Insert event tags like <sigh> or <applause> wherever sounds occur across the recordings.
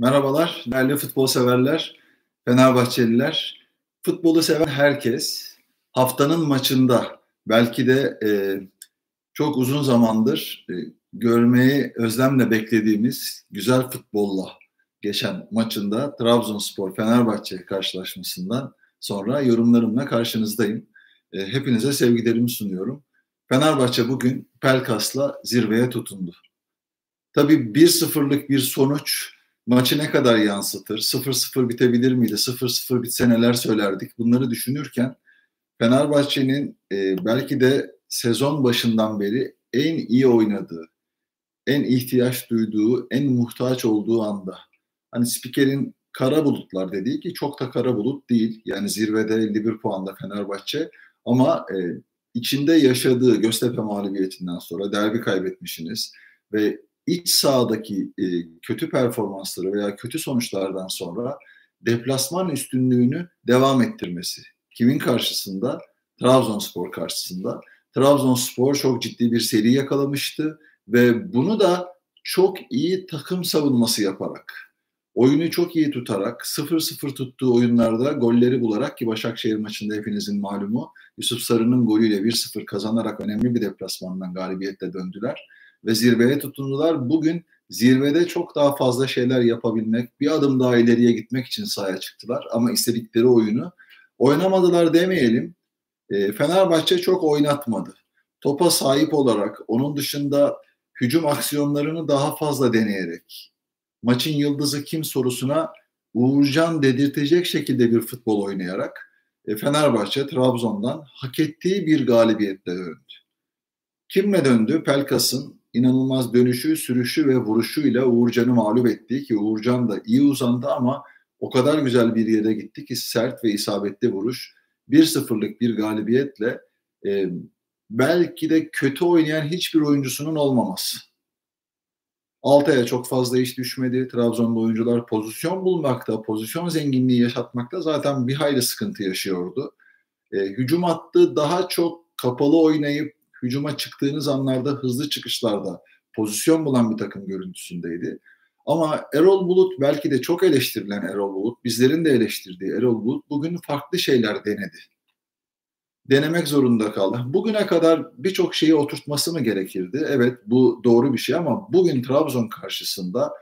Merhabalar değerli futbol severler, Fenerbahçeliler. Futbolu seven herkes haftanın maçında belki de e, çok uzun zamandır e, görmeyi özlemle beklediğimiz güzel futbolla geçen maçında Trabzonspor Fenerbahçe karşılaşmasından sonra yorumlarımla karşınızdayım. E, hepinize sevgilerimi sunuyorum. Fenerbahçe bugün Pelkas'la zirveye tutundu. Tabii 1-0'lık bir sonuç maçı ne kadar yansıtır? 0-0 bitebilir miydi? 0-0 bitse neler söylerdik? Bunları düşünürken Fenerbahçe'nin e, belki de sezon başından beri en iyi oynadığı, en ihtiyaç duyduğu, en muhtaç olduğu anda. Hani spikerin kara bulutlar dediği ki çok da kara bulut değil. Yani zirvede 51 puanda Fenerbahçe ama e, içinde yaşadığı Göztepe mağlubiyetinden sonra derbi kaybetmişsiniz ve iç sahadaki e, kötü performansları veya kötü sonuçlardan sonra deplasman üstünlüğünü devam ettirmesi. Kimin karşısında? Trabzonspor karşısında. Trabzonspor çok ciddi bir seri yakalamıştı ve bunu da çok iyi takım savunması yaparak, oyunu çok iyi tutarak, 0-0 tuttuğu oyunlarda golleri bularak ki Başakşehir maçında hepinizin malumu Yusuf Sarı'nın golüyle 1-0 kazanarak önemli bir deplasmandan galibiyetle döndüler ve zirveye tutundular. Bugün zirvede çok daha fazla şeyler yapabilmek, bir adım daha ileriye gitmek için sahaya çıktılar. Ama istedikleri oyunu oynamadılar demeyelim. E, Fenerbahçe çok oynatmadı. Topa sahip olarak, onun dışında hücum aksiyonlarını daha fazla deneyerek, maçın yıldızı kim sorusuna Uğurcan dedirtecek şekilde bir futbol oynayarak e, Fenerbahçe Trabzon'dan hak ettiği bir galibiyetle döndü. Kimle döndü? Pelkas'ın inanılmaz dönüşü, sürüşü ve vuruşuyla Uğurcan'ı mağlup etti ki Uğurcan da iyi uzandı ama o kadar güzel bir yere gitti ki sert ve isabetli vuruş. 1-0'lık bir galibiyetle e, belki de kötü oynayan hiçbir oyuncusunun olmaması. Altaya çok fazla iş düşmedi. Trabzon'da oyuncular pozisyon bulmakta, pozisyon zenginliği yaşatmakta zaten bir hayli sıkıntı yaşıyordu. E, hücum hattı daha çok kapalı oynayıp hücuma çıktığınız anlarda hızlı çıkışlarda pozisyon bulan bir takım görüntüsündeydi. Ama Erol Bulut belki de çok eleştirilen Erol Bulut, bizlerin de eleştirdiği Erol Bulut bugün farklı şeyler denedi. Denemek zorunda kaldı. Bugüne kadar birçok şeyi oturtması mı gerekirdi? Evet bu doğru bir şey ama bugün Trabzon karşısında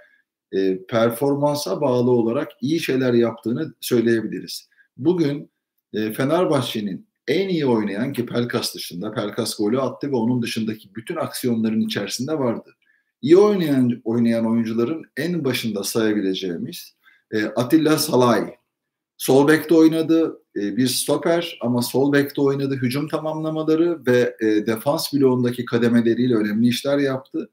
e, performansa bağlı olarak iyi şeyler yaptığını söyleyebiliriz. Bugün e, Fenerbahçe'nin en iyi oynayan ki Pelkas dışında Pelkas golü attı ve onun dışındaki bütün aksiyonların içerisinde vardı. İyi oynayan oynayan oyuncuların en başında sayabileceğimiz e, Atilla Salay. Sol bekte oynadı e, bir stoper ama sol bekte oynadı hücum tamamlamaları ve e, defans bloğundaki kademeleriyle önemli işler yaptı.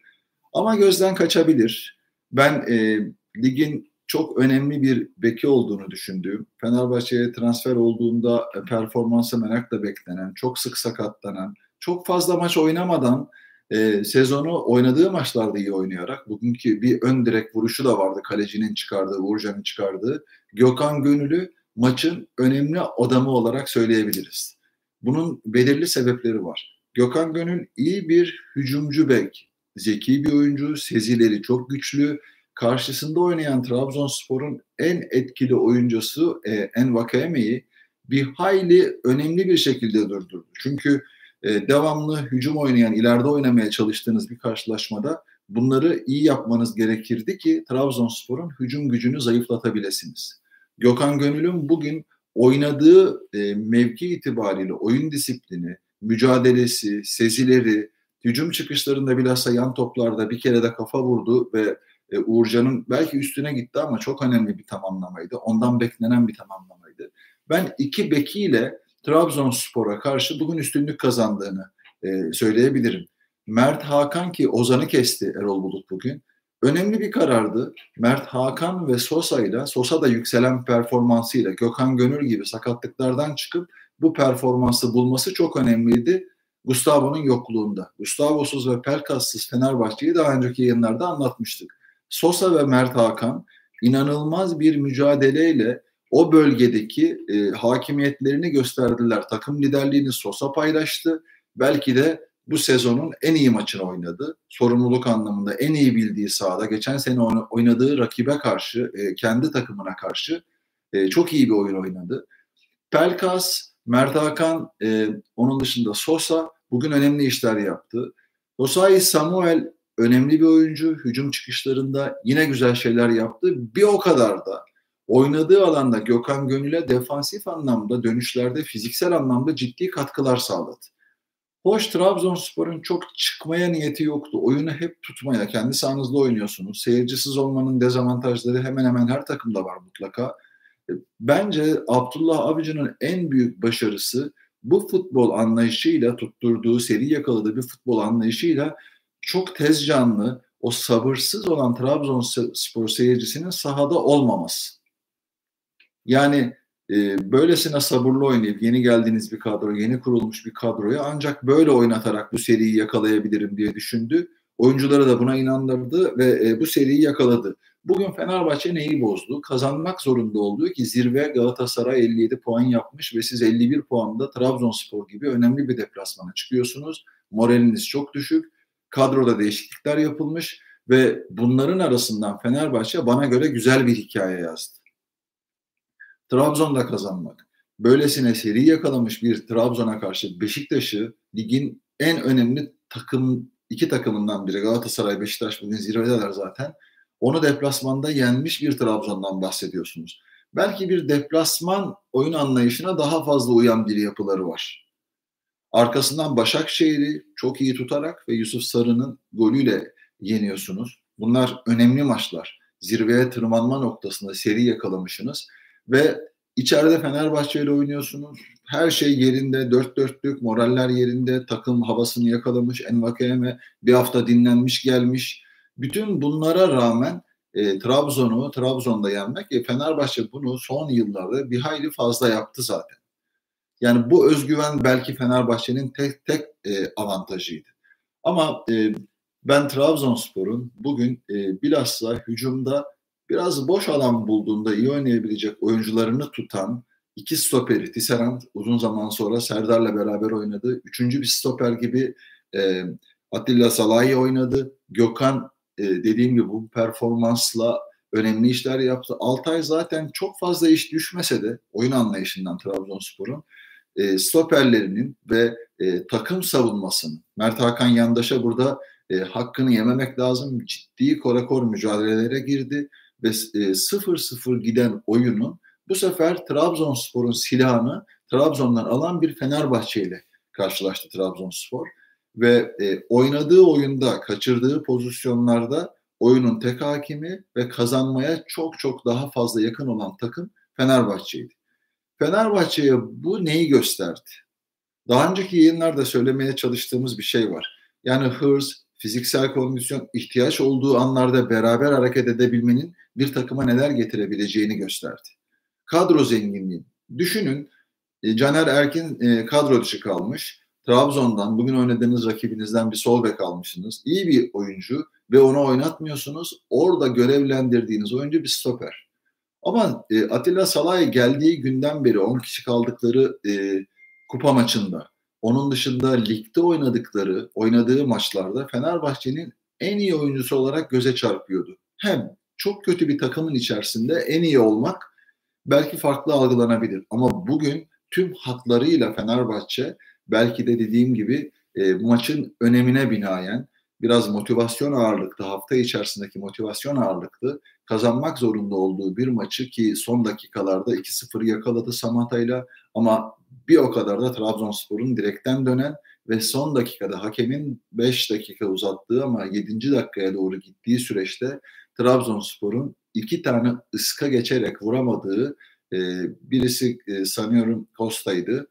Ama gözden kaçabilir. Ben e, ligin çok önemli bir beki olduğunu düşündüğüm, Fenerbahçe'ye transfer olduğunda e, performansı merakla beklenen, çok sık sakatlanan, çok fazla maç oynamadan e, sezonu oynadığı maçlarda iyi oynayarak, bugünkü bir ön direk vuruşu da vardı kalecinin çıkardığı, Uğurcan'ın çıkardığı. Gökhan Gönül'ü maçın önemli adamı olarak söyleyebiliriz. Bunun belirli sebepleri var. Gökhan Gönül iyi bir hücumcu bek, zeki bir oyuncu, sezileri çok güçlü, karşısında oynayan Trabzonspor'un en etkili oyuncusu e, Envakayeme'yi bir hayli önemli bir şekilde durdurdu. Çünkü e, devamlı hücum oynayan, ileride oynamaya çalıştığınız bir karşılaşmada bunları iyi yapmanız gerekirdi ki Trabzonspor'un hücum gücünü zayıflatabilirsiniz. Gökhan Gönül'ün bugün oynadığı e, mevki itibariyle oyun disiplini, mücadelesi, sezileri, hücum çıkışlarında bilhassa yan toplarda bir kere de kafa vurdu ve e, Uğurcan'ın belki üstüne gitti ama çok önemli bir tamamlamaydı. Ondan beklenen bir tamamlamaydı. Ben iki bekiyle Trabzonspor'a karşı bugün üstünlük kazandığını e, söyleyebilirim. Mert Hakan ki Ozan'ı kesti Erol Bulut bugün. Önemli bir karardı. Mert Hakan ve Sosa ile Sosa da yükselen performansıyla Gökhan Gönül gibi sakatlıklardan çıkıp bu performansı bulması çok önemliydi. Gustavo'nun yokluğunda. Gustavo'suz ve Pelkas'sız Fenerbahçe'yi daha önceki yayınlarda anlatmıştık. Sosa ve Mert Hakan inanılmaz bir mücadeleyle o bölgedeki e, hakimiyetlerini gösterdiler. Takım liderliğini Sosa paylaştı. Belki de bu sezonun en iyi maçını oynadı. Sorumluluk anlamında en iyi bildiği sahada. Geçen sene oynadığı rakibe karşı, e, kendi takımına karşı e, çok iyi bir oyun oynadı. Pelkas, Mert Hakan, e, onun dışında Sosa bugün önemli işler yaptı. Osayi Samuel önemli bir oyuncu. Hücum çıkışlarında yine güzel şeyler yaptı. Bir o kadar da oynadığı alanda Gökhan Gönül'e defansif anlamda, dönüşlerde, fiziksel anlamda ciddi katkılar sağladı. Hoş Trabzonspor'un çok çıkmaya niyeti yoktu. Oyunu hep tutmaya, kendi sahanızda oynuyorsunuz. Seyircisiz olmanın dezavantajları hemen hemen her takımda var mutlaka. E, bence Abdullah Avcı'nın en büyük başarısı bu futbol anlayışıyla tutturduğu, seri yakaladığı bir futbol anlayışıyla çok tez canlı, o sabırsız olan Trabzonspor seyircisinin sahada olmaması. Yani e, böylesine sabırlı oynayıp yeni geldiğiniz bir kadro, yeni kurulmuş bir kadroya ancak böyle oynatarak bu seriyi yakalayabilirim diye düşündü. Oyuncuları da buna inandırdı ve e, bu seriyi yakaladı. Bugün Fenerbahçe neyi bozdu? Kazanmak zorunda olduğu ki zirve Galatasaray 57 puan yapmış ve siz 51 puanda Trabzonspor gibi önemli bir deplasmana çıkıyorsunuz. Moraliniz çok düşük. Kadroda değişiklikler yapılmış ve bunların arasından Fenerbahçe bana göre güzel bir hikaye yazdı. Trabzon'da kazanmak, böylesine seri yakalamış bir Trabzon'a karşı Beşiktaş'ı ligin en önemli takım iki takımından biri Galatasaray, Beşiktaş bugün zirvedeler zaten. Onu deplasmanda yenmiş bir Trabzon'dan bahsediyorsunuz. Belki bir deplasman oyun anlayışına daha fazla uyan bir yapıları var. Arkasından Başakşehir'i çok iyi tutarak ve Yusuf Sarı'nın golüyle yeniyorsunuz. Bunlar önemli maçlar. Zirveye tırmanma noktasında seri yakalamışsınız ve içeride Fenerbahçe ile oynuyorsunuz. Her şey yerinde, dört dörtlük, moraller yerinde, takım havasını yakalamış, Envakeme bir hafta dinlenmiş gelmiş. Bütün bunlara rağmen e, Trabzon'u Trabzon'da yenmek e, Fenerbahçe bunu son yıllarda bir hayli fazla yaptı zaten. Yani bu özgüven belki Fenerbahçe'nin tek tek e, avantajıydı. Ama e, ben Trabzonspor'un bugün e, bilhassa hücumda biraz boş alan bulduğunda iyi oynayabilecek oyuncularını tutan iki stoperi, Tisserand uzun zaman sonra Serdar'la beraber oynadı. Üçüncü bir stoper gibi e, Atilla Salahi oynadı. Gökhan e, dediğim gibi bu performansla önemli işler yaptı. Altay zaten çok fazla iş düşmese de oyun anlayışından Trabzonspor'un e, stoperlerinin ve e, takım savunmasının Mert Hakan Yandaş'a burada e, hakkını yememek lazım. Ciddi korakor mücadelelere girdi ve 0-0 e, giden oyunun bu sefer Trabzonspor'un silahını Trabzon'dan alan bir Fenerbahçe ile karşılaştı Trabzonspor ve e, oynadığı oyunda kaçırdığı pozisyonlarda oyunun tek hakimi ve kazanmaya çok çok daha fazla yakın olan takım Fenerbahçe'ydi. Fenerbahçe'ye bu neyi gösterdi? Daha önceki yayınlarda söylemeye çalıştığımız bir şey var. Yani hırs, fiziksel kondisyon ihtiyaç olduğu anlarda beraber hareket edebilmenin bir takıma neler getirebileceğini gösterdi. Kadro zenginliği. Düşünün e, Caner Erkin e, kadro dışı kalmış. Trabzon'dan bugün oynadığınız rakibinizden bir sol bek almışsınız. İyi bir oyuncu ve onu oynatmıyorsunuz. Orada görevlendirdiğiniz oyuncu bir stoper. Ama e, Atilla Salay geldiği günden beri 10 kişi kaldıkları e, kupa maçında, onun dışında ligde oynadıkları, oynadığı maçlarda Fenerbahçe'nin en iyi oyuncusu olarak göze çarpıyordu. Hem çok kötü bir takımın içerisinde en iyi olmak belki farklı algılanabilir. Ama bugün tüm hatlarıyla Fenerbahçe belki de dediğim gibi e, maçın önemine binaen biraz motivasyon ağırlıklı, hafta içerisindeki motivasyon ağırlıklı kazanmak zorunda olduğu bir maçı ki son dakikalarda 2-0 yakaladı Samata'yla ama bir o kadar da Trabzonspor'un direkten dönen ve son dakikada hakemin 5 dakika uzattığı ama 7. dakikaya doğru gittiği süreçte Trabzonspor'un iki tane ıska geçerek vuramadığı e, birisi e, sanıyorum Costa'ydı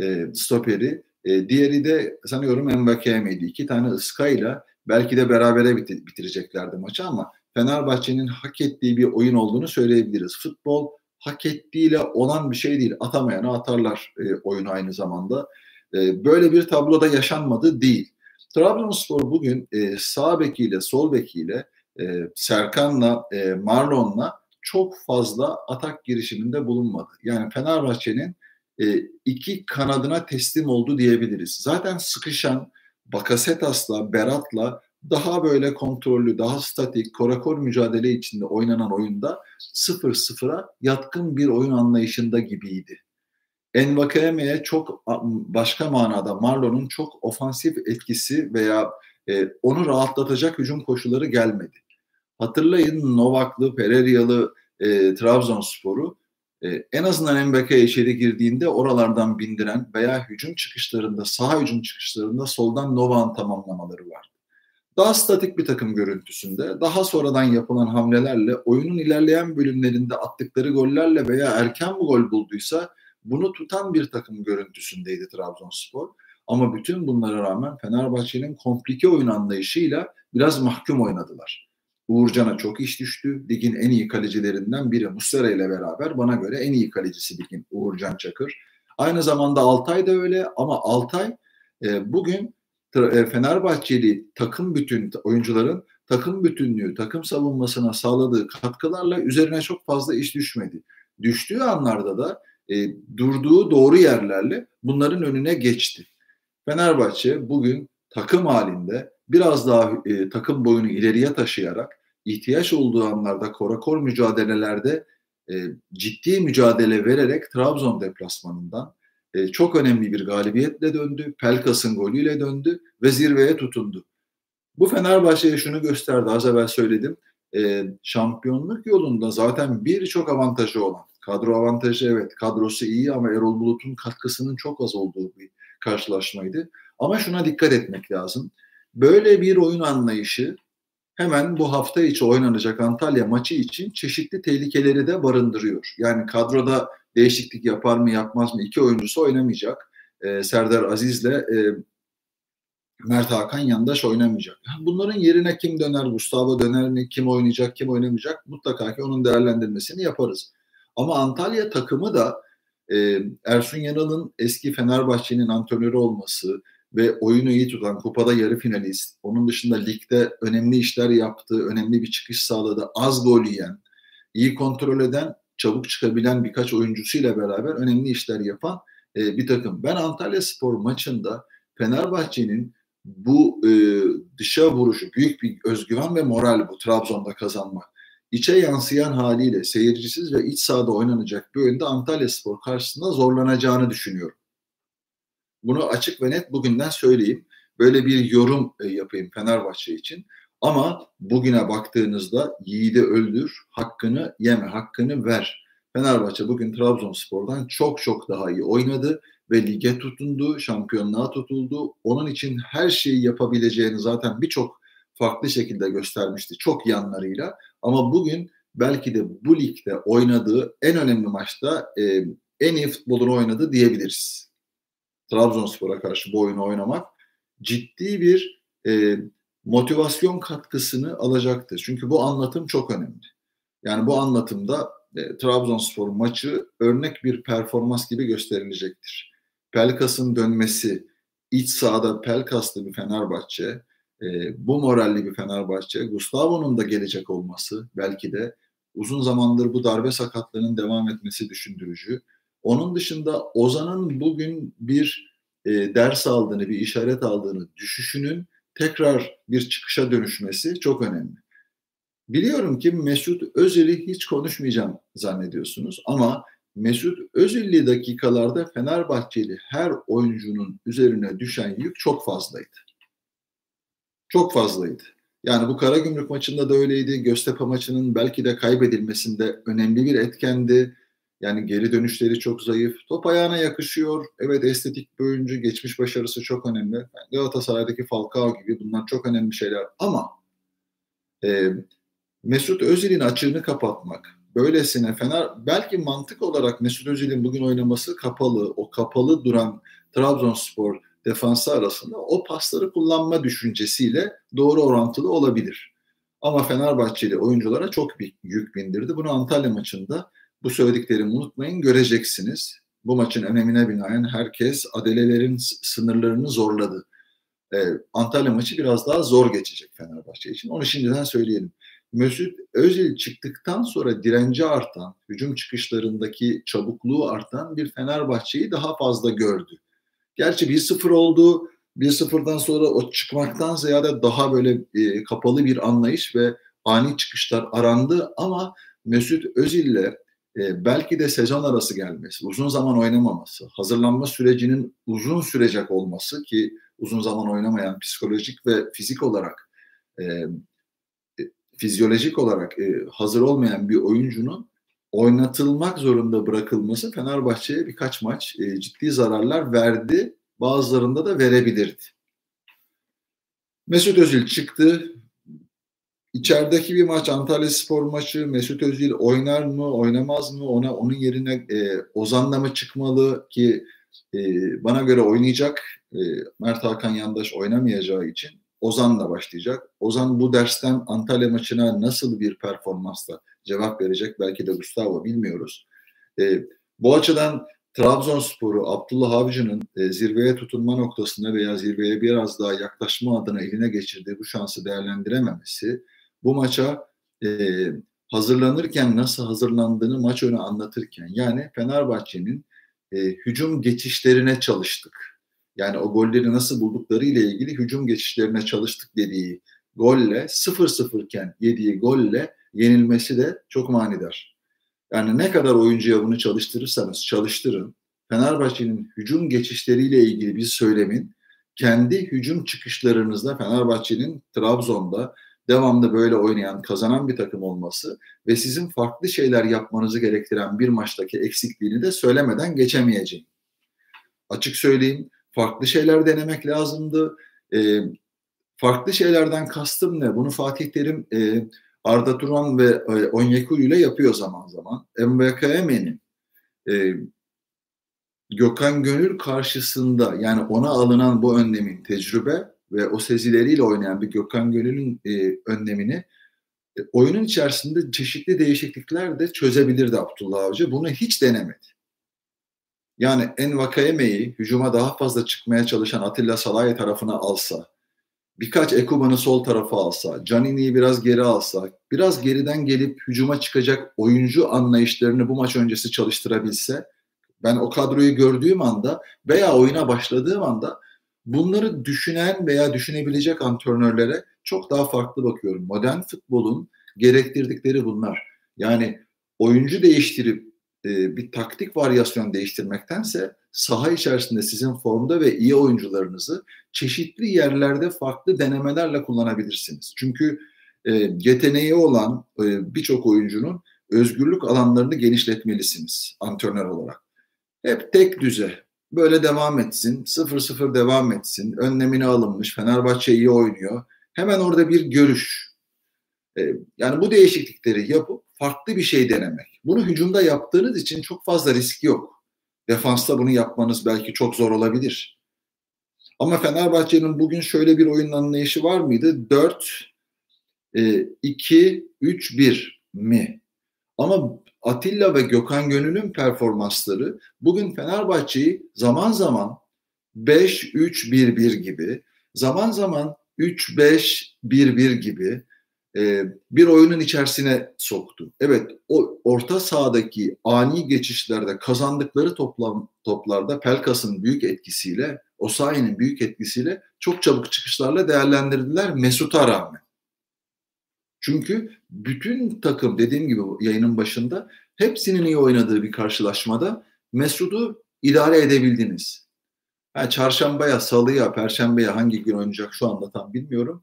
e, stoperi. E, diğeri de sanıyorum Mbakeme'ydi. İki tane ıskayla belki de berabere bitir, bitireceklerdi maçı ama Fenerbahçe'nin hak ettiği bir oyun olduğunu söyleyebiliriz. Futbol hak ettiğiyle olan bir şey değil. Atamayanı atarlar e, oyunu aynı zamanda. E, böyle bir tabloda yaşanmadı değil. Trabzonspor bugün e, sağ bekiyle sol bekiyle e, Serkan'la e, Marlon'la çok fazla atak girişiminde bulunmadı. Yani Fenerbahçe'nin e, iki kanadına teslim oldu diyebiliriz. Zaten sıkışan, Bakasetas'la, Berat'la daha böyle kontrollü, daha statik, korakor mücadele içinde oynanan oyunda 0-0'a yatkın bir oyun anlayışında gibiydi. Envakayeme'ye çok başka manada Marlon'un çok ofansif etkisi veya e, onu rahatlatacak hücum koşulları gelmedi. Hatırlayın Novaklı, Pereiralı e, Trabzonspor'u e, en azından Mbeke içeri girdiğinde oralardan bindiren veya hücum çıkışlarında, sağ hücum çıkışlarında soldan Novak'ın tamamlamaları vardı. Daha statik bir takım görüntüsünde, daha sonradan yapılan hamlelerle, oyunun ilerleyen bölümlerinde attıkları gollerle veya erken bu gol bulduysa bunu tutan bir takım görüntüsündeydi Trabzonspor. Ama bütün bunlara rağmen Fenerbahçe'nin komplike oyun anlayışıyla biraz mahkum oynadılar. Uğurcan'a çok iş düştü. Ligin en iyi kalecilerinden biri Muslera ile beraber bana göre en iyi kalecisi ligin Uğurcan Çakır. Aynı zamanda Altay da öyle ama Altay e, bugün e, Fenerbahçeli takım bütün oyuncuların takım bütünlüğü, takım savunmasına sağladığı katkılarla üzerine çok fazla iş düşmedi. Düştüğü anlarda da e, durduğu doğru yerlerle bunların önüne geçti. Fenerbahçe bugün takım halinde biraz daha e, takım boyunu ileriye taşıyarak ihtiyaç olduğu anlarda korakor mücadelelerde e, ciddi mücadele vererek Trabzon deplasmanından e, çok önemli bir galibiyetle döndü. Pelkas'ın golüyle döndü ve zirveye tutundu. Bu Fenerbahçe'ye şunu gösterdi az evvel söyledim. E, şampiyonluk yolunda zaten birçok avantajı olan kadro avantajı evet kadrosu iyi ama Erol Bulut'un katkısının çok az olduğu bir karşılaşmaydı. Ama şuna dikkat etmek lazım. Böyle bir oyun anlayışı hemen bu hafta içi oynanacak Antalya maçı için çeşitli tehlikeleri de barındırıyor. Yani kadroda değişiklik yapar mı yapmaz mı iki oyuncusu oynamayacak. Ee, Serdar Aziz'le e, Mert Hakan yandaş oynamayacak. Bunların yerine kim döner, Gustavo döner mi, kim oynayacak, kim oynamayacak mutlaka ki onun değerlendirmesini yaparız. Ama Antalya takımı da e, Ersun Yanal'ın eski Fenerbahçe'nin antrenörü olması ve oyunu iyi tutan, kupada yarı finalist, onun dışında ligde önemli işler yaptığı, önemli bir çıkış sağladı, az gol yiyen, iyi kontrol eden, çabuk çıkabilen birkaç oyuncusuyla beraber önemli işler yapan e, bir takım. Ben Antalya Spor maçında Fenerbahçe'nin bu e, dışa vuruşu, büyük bir özgüven ve moral bu Trabzon'da kazanmak içe yansıyan haliyle seyircisiz ve iç sahada oynanacak bir oyunda Antalya Spor karşısında zorlanacağını düşünüyorum. Bunu açık ve net bugünden söyleyeyim. Böyle bir yorum e, yapayım Fenerbahçe için. Ama bugüne baktığınızda yiğidi öldür, hakkını yeme, hakkını ver. Fenerbahçe bugün Trabzonspor'dan çok çok daha iyi oynadı ve lige tutundu, şampiyonluğa tutuldu. Onun için her şeyi yapabileceğini zaten birçok farklı şekilde göstermişti çok yanlarıyla. Ama bugün belki de bu ligde oynadığı en önemli maçta e, en iyi futbolunu oynadı diyebiliriz. Trabzonspor'a karşı bu oyunu oynamak ciddi bir e, motivasyon katkısını alacaktır. Çünkü bu anlatım çok önemli. Yani bu anlatımda e, Trabzonspor maçı örnek bir performans gibi gösterilecektir. Pelkas'ın dönmesi, iç sahada Pelkas'lı bir Fenerbahçe, e, bu moralli bir Fenerbahçe, Gustavo'nun da gelecek olması belki de uzun zamandır bu darbe sakatlığının devam etmesi düşündürücü. Onun dışında Ozan'ın bugün bir e, ders aldığını, bir işaret aldığını, düşüşünün tekrar bir çıkışa dönüşmesi çok önemli. Biliyorum ki Mesut Özil'i hiç konuşmayacağım zannediyorsunuz ama Mesut Özil'li dakikalarda Fenerbahçeli her oyuncunun üzerine düşen yük çok fazlaydı çok fazlaydı. Yani bu Karagümrük maçında da öyleydi. Göztepe maçının belki de kaybedilmesinde önemli bir etkendi. Yani geri dönüşleri çok zayıf. Top ayağına yakışıyor. Evet estetik bir oyuncu. Geçmiş başarısı çok önemli. Yani Galatasaray'daki Falcao gibi bunlar çok önemli şeyler. Ama e, Mesut Özil'in açığını kapatmak, böylesine Fener belki mantık olarak Mesut Özil'in bugün oynaması kapalı, o kapalı duran Trabzonspor defansı arasında o pasları kullanma düşüncesiyle doğru orantılı olabilir. Ama Fenerbahçeli oyunculara çok bir yük bindirdi. Bunu Antalya maçında bu söylediklerimi unutmayın göreceksiniz. Bu maçın önemine binaen herkes adelelerin sınırlarını zorladı. Ee, Antalya maçı biraz daha zor geçecek Fenerbahçe için. Onu şimdiden söyleyelim. Mesut Özil çıktıktan sonra direnci artan, hücum çıkışlarındaki çabukluğu artan bir Fenerbahçe'yi daha fazla gördü. Gerçi 1-0 oldu. 1-0'dan sonra o çıkmaktan ziyade daha böyle e, kapalı bir anlayış ve ani çıkışlar arandı ama Mesut Özil'le e, belki de sezon arası gelmesi, uzun zaman oynamaması, hazırlanma sürecinin uzun sürecek olması ki uzun zaman oynamayan psikolojik ve fizik olarak e, e, fizyolojik olarak e, hazır olmayan bir oyuncunun oynatılmak zorunda bırakılması Fenerbahçe'ye birkaç maç e, ciddi zararlar verdi. Bazılarında da verebilirdi. Mesut Özil çıktı. İçerideki bir maç Antalya Spor maçı Mesut Özil oynar mı oynamaz mı ona onun yerine e, Ozan'la mı çıkmalı ki e, bana göre oynayacak e, Mert Hakan Yandaş oynamayacağı için Ozan'la başlayacak. Ozan bu dersten Antalya maçına nasıl bir performansla cevap verecek belki de Gustavo bilmiyoruz. E, bu açıdan Trabzonspor'u Abdullah Avcı'nın e, zirveye tutunma noktasında veya zirveye biraz daha yaklaşma adına eline geçirdiği bu şansı değerlendirememesi bu maça e, hazırlanırken nasıl hazırlandığını maç önü anlatırken yani Fenerbahçe'nin e, hücum geçişlerine çalıştık. Yani o golleri nasıl buldukları ile ilgili hücum geçişlerine çalıştık dediği golle 0-0 iken yediği golle yenilmesi de çok manidar. Yani ne kadar oyuncuya bunu çalıştırırsanız çalıştırın. Fenerbahçe'nin hücum geçişleriyle ilgili bir söylemin kendi hücum çıkışlarınızda Fenerbahçe'nin Trabzon'da devamlı böyle oynayan, kazanan bir takım olması ve sizin farklı şeyler yapmanızı gerektiren bir maçtaki eksikliğini de söylemeden geçemeyeceğim. Açık söyleyeyim, farklı şeyler denemek lazımdı. E, farklı şeylerden kastım ne? Bunu Fatih Terim e, Arda Turan ve e, Onyekuru ile yapıyor zaman zaman. MVKM'nin e, Gökhan Gönül karşısında yani ona alınan bu önlemin tecrübe ve o sezileriyle oynayan bir Gökhan Gönül'ün e, önlemini e, oyunun içerisinde çeşitli değişiklikler de çözebilirdi Abdullah Avcı. Bunu hiç denemedi. Yani Envakayeme'yi hücuma daha fazla çıkmaya çalışan Atilla Salay tarafına alsa, birkaç Ekuban'ı sol tarafa alsa, Canini'yi biraz geri alsa, biraz geriden gelip hücuma çıkacak oyuncu anlayışlarını bu maç öncesi çalıştırabilse, ben o kadroyu gördüğüm anda veya oyuna başladığım anda bunları düşünen veya düşünebilecek antrenörlere çok daha farklı bakıyorum. Modern futbolun gerektirdikleri bunlar. Yani oyuncu değiştirip e, bir taktik varyasyon değiştirmektense saha içerisinde sizin formda ve iyi oyuncularınızı çeşitli yerlerde farklı denemelerle kullanabilirsiniz. Çünkü e, yeteneği olan e, birçok oyuncunun özgürlük alanlarını genişletmelisiniz antrenör olarak. Hep tek düze böyle devam etsin, 0-0 devam etsin, önlemini alınmış, Fenerbahçe iyi oynuyor. Hemen orada bir görüş. E, yani bu değişiklikleri yapıp farklı bir şey denemek. Bunu hücumda yaptığınız için çok fazla risk yok. Defansta bunu yapmanız belki çok zor olabilir. Ama Fenerbahçe'nin bugün şöyle bir oyun anlayışı var mıydı? 4 2 3 1 mi? Ama Atilla ve Gökhan Gönül'ün performansları bugün Fenerbahçe'yi zaman zaman 5-3-1-1 gibi, zaman zaman 3-5-1-1 gibi e, bir oyunun içerisine soktu. Evet o orta sahadaki ani geçişlerde kazandıkları toplam toplarda Pelkas'ın büyük etkisiyle, Osayi'nin büyük etkisiyle çok çabuk çıkışlarla değerlendirdiler Mesut'a rağmen. Çünkü bütün takım dediğim gibi yayının başında hepsinin iyi oynadığı bir karşılaşmada Mesut'u idare edebildiniz. Yani çarşambaya, salıya, perşembeye hangi gün oynayacak şu anda tam bilmiyorum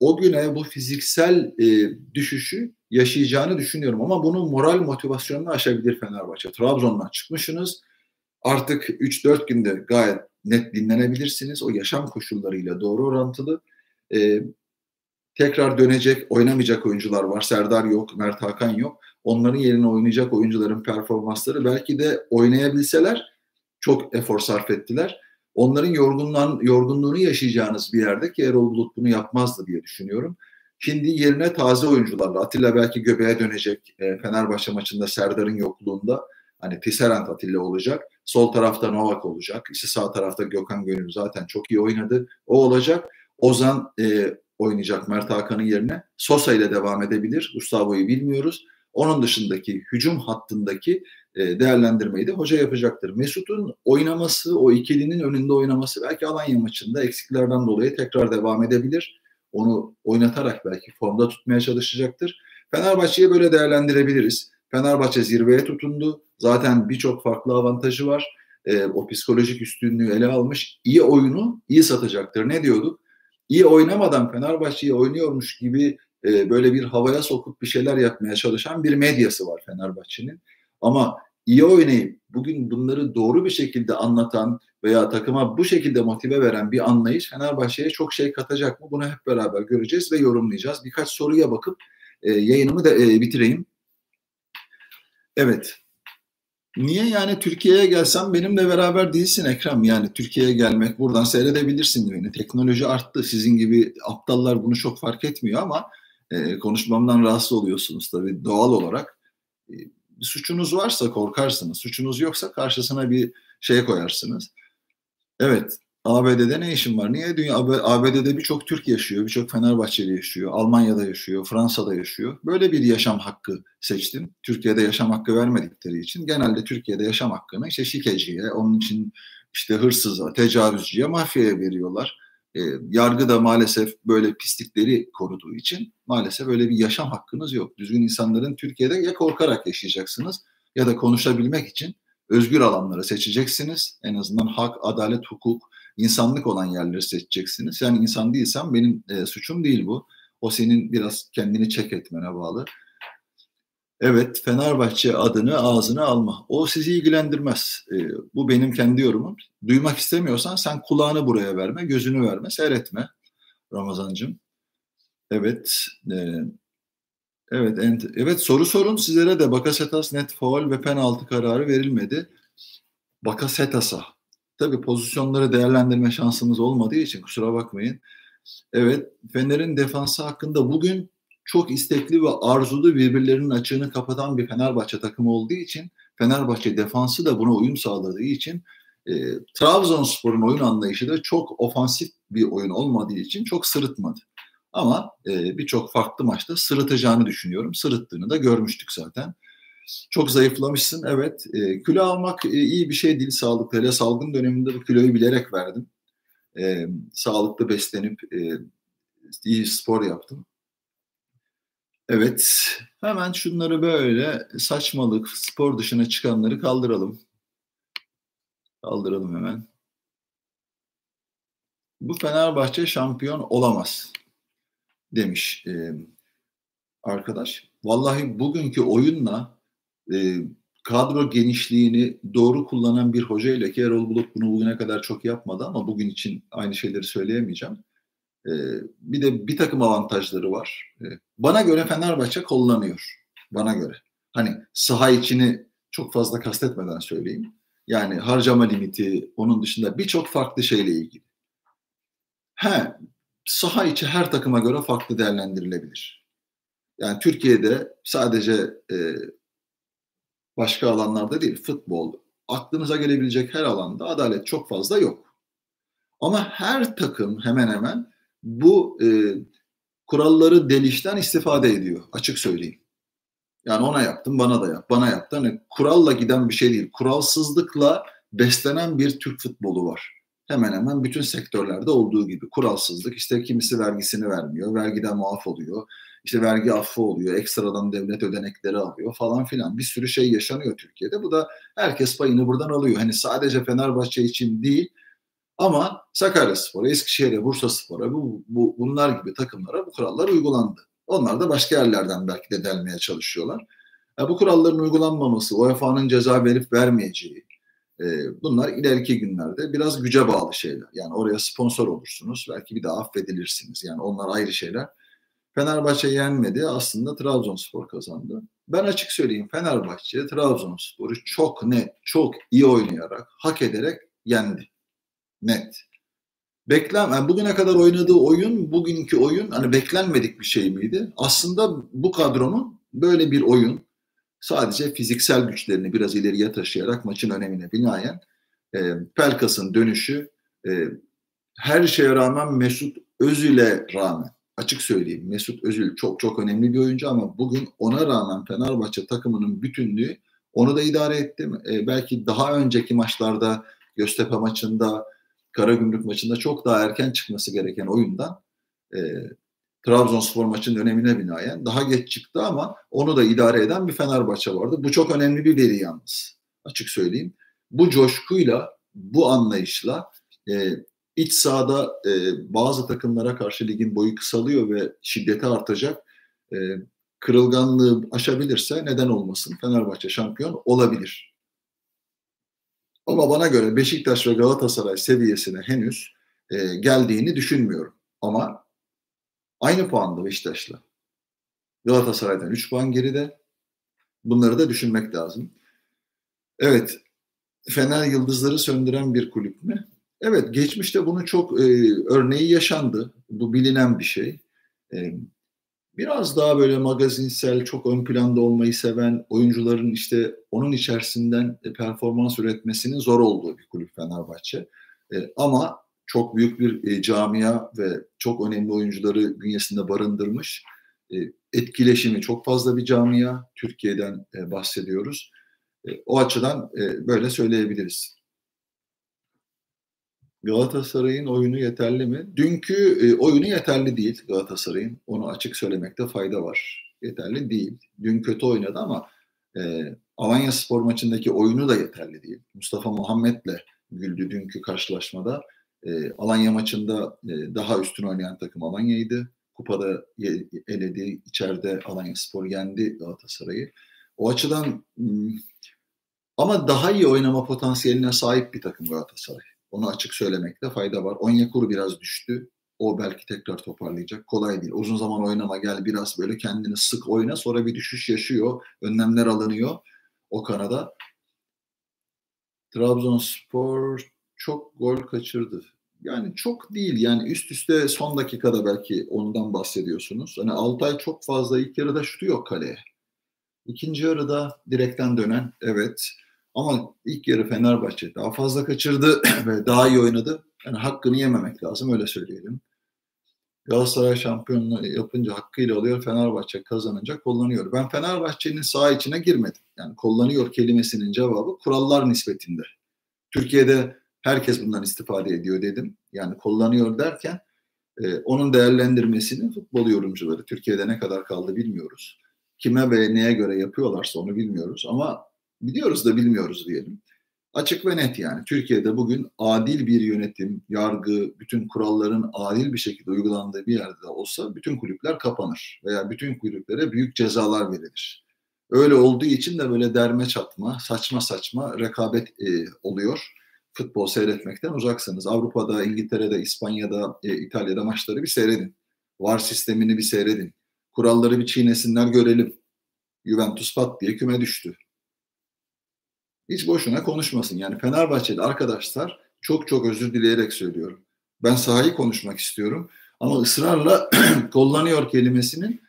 o güne bu fiziksel e, düşüşü yaşayacağını düşünüyorum. Ama bunu moral motivasyonunu aşabilir Fenerbahçe. Trabzon'dan çıkmışsınız. Artık 3-4 günde gayet net dinlenebilirsiniz. O yaşam koşullarıyla doğru orantılı. E, tekrar dönecek, oynamayacak oyuncular var. Serdar yok, Mert Hakan yok. Onların yerine oynayacak oyuncuların performansları belki de oynayabilseler çok efor sarf ettiler onların yorgunluğun, yorgunluğunu yaşayacağınız bir yerde ki Erol Bulut bunu yapmazdı diye düşünüyorum. Şimdi yerine taze oyuncularla Atilla belki göbeğe dönecek e, Fenerbahçe maçında Serdar'ın yokluğunda hani Tisserand Atilla olacak. Sol tarafta Novak olacak. İşte sağ tarafta Gökhan Gönül zaten çok iyi oynadı. O olacak. Ozan e, oynayacak Mert Hakan'ın yerine. Sosa ile devam edebilir. Gustavo'yu bilmiyoruz. Onun dışındaki hücum hattındaki e, değerlendirmeyi de hoca yapacaktır. Mesut'un oynaması, o ikilinin önünde oynaması belki Alanya maçında eksiklerden dolayı tekrar devam edebilir. Onu oynatarak belki formda tutmaya çalışacaktır. Fenerbahçe'yi böyle değerlendirebiliriz. Fenerbahçe zirveye tutundu. Zaten birçok farklı avantajı var. E, o psikolojik üstünlüğü ele almış. İyi oyunu iyi satacaktır. Ne diyorduk? İyi oynamadan Fenerbahçe'yi oynuyormuş gibi e, böyle bir havaya sokup bir şeyler yapmaya çalışan bir medyası var Fenerbahçe'nin. Ama iyi oynayıp bugün bunları doğru bir şekilde anlatan veya takıma bu şekilde motive veren bir anlayış Fenerbahçe'ye çok şey katacak mı? Bunu hep beraber göreceğiz ve yorumlayacağız. Birkaç soruya bakıp e, yayınımı da e, bitireyim. Evet. Niye yani Türkiye'ye gelsem benimle beraber değilsin Ekrem? Yani Türkiye'ye gelmek buradan seyredebilirsin beni. Teknoloji arttı. Sizin gibi aptallar bunu çok fark etmiyor ama e, konuşmamdan rahatsız oluyorsunuz tabii doğal olarak. E, bir suçunuz varsa korkarsınız. Suçunuz yoksa karşısına bir şey koyarsınız. Evet, ABD'de ne işin var? Niye? Dünya ABD'de birçok Türk yaşıyor, birçok Fenerbahçeli yaşıyor, Almanya'da yaşıyor, Fransa'da yaşıyor. Böyle bir yaşam hakkı seçtim. Türkiye'de yaşam hakkı vermedikleri için genelde Türkiye'de yaşam hakkını işte şikeciye, onun için işte hırsıza, tecavüzcüye, mafyaya veriyorlar. E, yargı da maalesef böyle pislikleri koruduğu için maalesef öyle bir yaşam hakkınız yok. Düzgün insanların Türkiye'de ya korkarak yaşayacaksınız ya da konuşabilmek için özgür alanları seçeceksiniz. En azından hak, adalet, hukuk, insanlık olan yerleri seçeceksiniz. Yani insan değilsen benim e, suçum değil bu. O senin biraz kendini çek etmene bağlı. Evet Fenerbahçe adını ağzına alma. O sizi ilgilendirmez. E, bu benim kendi yorumum. Duymak istemiyorsan sen kulağını buraya verme, gözünü verme, seyretme Ramazancığım. Evet. E, evet, ent, evet soru sorun sizlere de Bakasetas net faul ve penaltı kararı verilmedi. Bakasetas'a. Tabii pozisyonları değerlendirme şansımız olmadığı için kusura bakmayın. Evet, Fener'in defansı hakkında bugün çok istekli ve arzulu birbirlerinin açığını kapatan bir Fenerbahçe takımı olduğu için Fenerbahçe defansı da buna uyum sağladığı için e, Trabzonspor'un oyun anlayışı da çok ofansif bir oyun olmadığı için çok sırıtmadı. Ama e, birçok farklı maçta sırıtacağını düşünüyorum. Sırıttığını da görmüştük zaten. Çok zayıflamışsın evet. E, kilo almak e, iyi bir şey değil sağlıklı. Hele salgın döneminde bu kiloyu bilerek verdim. E, sağlıklı beslenip e, iyi spor yaptım. Evet, hemen şunları böyle saçmalık, spor dışına çıkanları kaldıralım. Kaldıralım hemen. Bu Fenerbahçe şampiyon olamaz demiş e, arkadaş. Vallahi bugünkü oyunla e, kadro genişliğini doğru kullanan bir hoca ile ki Erol Bulut bunu bugüne kadar çok yapmadı ama bugün için aynı şeyleri söyleyemeyeceğim. E, bir de bir takım avantajları var. E, bana göre Fenerbahçe kullanıyor. Bana göre. Hani saha içini çok fazla kastetmeden söyleyeyim. Yani harcama limiti, onun dışında birçok farklı şeyle ilgili. He, saha içi her takıma göre farklı değerlendirilebilir. Yani Türkiye'de sadece e, başka alanlarda değil, futbol, aklınıza gelebilecek her alanda adalet çok fazla yok. Ama her takım hemen hemen bu e, kuralları delişten istifade ediyor. Açık söyleyeyim. Yani ona yaptım, bana da yap, bana yaptı. Hani kuralla giden bir şey değil. Kuralsızlıkla beslenen bir Türk futbolu var. Hemen hemen bütün sektörlerde olduğu gibi kuralsızlık. İşte kimisi vergisini vermiyor, vergiden muaf oluyor. İşte vergi affı oluyor, ekstradan devlet ödenekleri alıyor falan filan. Bir sürü şey yaşanıyor Türkiye'de. Bu da herkes payını buradan alıyor. Hani sadece Fenerbahçe için değil, ama Sakaryaspor'a, Eskişehir'e, Bursaspor'a bu, bu, bunlar gibi takımlara bu kurallar uygulandı. Onlar da başka yerlerden belki de delmeye çalışıyorlar. Yani bu kuralların uygulanmaması, UEFA'nın ceza verip vermeyeceği, e, bunlar ileriki günlerde biraz güce bağlı şeyler. Yani oraya sponsor olursunuz, belki bir daha affedilirsiniz. Yani onlar ayrı şeyler. Fenerbahçe yenmedi, aslında Trabzonspor kazandı. Ben açık söyleyeyim Fenerbahçe Trabzonspor'u çok net, çok iyi oynayarak, hak ederek yendi net. Beklem, yani bugüne kadar oynadığı oyun, bugünkü oyun hani beklenmedik bir şey miydi? Aslında bu kadronun böyle bir oyun sadece fiziksel güçlerini biraz ileriye taşıyarak maçın önemine binaen e, Pelkas'ın dönüşü e, her şeye rağmen Mesut Özil'e rağmen açık söyleyeyim Mesut Özil çok çok önemli bir oyuncu ama bugün ona rağmen Fenerbahçe takımının bütünlüğü Onu da idare ettim. E, belki daha önceki maçlarda Göztepe maçında, Karagümrük maçında çok daha erken çıkması gereken oyundan e, Trabzonspor maçının önemine binaen daha geç çıktı ama onu da idare eden bir Fenerbahçe vardı. Bu çok önemli bir veri yalnız. Açık söyleyeyim. Bu coşkuyla, bu anlayışla e, iç sahada e, bazı takımlara karşı ligin boyu kısalıyor ve şiddeti artacak. E, kırılganlığı aşabilirse neden olmasın Fenerbahçe şampiyon olabilir. Ama bana göre Beşiktaş ve Galatasaray seviyesine henüz e, geldiğini düşünmüyorum. Ama aynı puanda Beşiktaş'la. Galatasaray'dan 3 puan geride. Bunları da düşünmek lazım. Evet, Fener yıldızları söndüren bir kulüp mü? Evet, geçmişte bunun çok e, örneği yaşandı. Bu bilinen bir şey. E, biraz daha böyle magazinsel, çok ön planda olmayı seven oyuncuların işte onun içerisinden e, performans üretmesinin zor olduğu bir kulüp Fenerbahçe. E, ama çok büyük bir e, camia ve çok önemli oyuncuları bünyesinde barındırmış. E, etkileşimi çok fazla bir camia. Türkiye'den e, bahsediyoruz. E, o açıdan e, böyle söyleyebiliriz. Galatasaray'ın oyunu yeterli mi? Dünkü e, oyunu yeterli değil Galatasaray'ın. Onu açık söylemekte fayda var. Yeterli değil. Dün kötü oynadı ama e, Alanya Spor maçındaki oyunu da yeterli değil. Mustafa Muhammed'le güldü dünkü karşılaşmada. E, Alanya maçında e, daha üstün oynayan takım Alanya'ydı. Kupada eledi, içeride Alanya Spor yendi Galatasaray'ı. O açıdan hmm, ama daha iyi oynama potansiyeline sahip bir takım Galatasaray. Onu açık söylemekte fayda var. Onyekuru biraz düştü. O belki tekrar toparlayacak. Kolay değil. Uzun zaman oynama gel biraz böyle kendini sık oyna sonra bir düşüş yaşıyor. Önlemler alınıyor o kanada. Trabzonspor çok gol kaçırdı. Yani çok değil yani üst üste son dakikada belki ondan bahsediyorsunuz. Hani Altay çok fazla ilk yarıda şutu yok kaleye. İkinci yarıda direkten dönen evet. Ama ilk yarı Fenerbahçe daha fazla kaçırdı <clears throat> ve daha iyi oynadı. Yani hakkını yememek lazım öyle söyleyelim. Galatasaray şampiyonluğu yapınca hakkıyla alıyor. Fenerbahçe kazanınca kullanıyor. Ben Fenerbahçe'nin sağ içine girmedim. Yani kullanıyor kelimesinin cevabı kurallar nispetinde. Türkiye'de herkes bundan istifade ediyor dedim. Yani kullanıyor derken e, onun değerlendirmesini futbol yorumcuları Türkiye'de ne kadar kaldı bilmiyoruz. Kime ve neye göre yapıyorlarsa onu bilmiyoruz ama biliyoruz da bilmiyoruz diyelim. Açık ve net yani. Türkiye'de bugün adil bir yönetim, yargı, bütün kuralların adil bir şekilde uygulandığı bir yerde olsa bütün kulüpler kapanır veya bütün kulüplere büyük cezalar verilir. Öyle olduğu için de böyle derme çatma, saçma saçma rekabet e, oluyor. Futbol seyretmekten uzaksınız. Avrupa'da, İngiltere'de, İspanya'da, e, İtalya'da maçları bir seyredin. VAR sistemini bir seyredin. Kuralları bir çiğnesinler görelim. Juventus pat diye küme düştü. Hiç boşuna konuşmasın. Yani Fenerbahçeli arkadaşlar çok çok özür dileyerek söylüyorum. Ben sahayı konuşmak istiyorum ama ısrarla <clears throat> kullanıyor kelimesinin